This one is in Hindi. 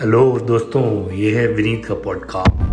हेलो दोस्तों ये है विनीत का पॉडकास्ट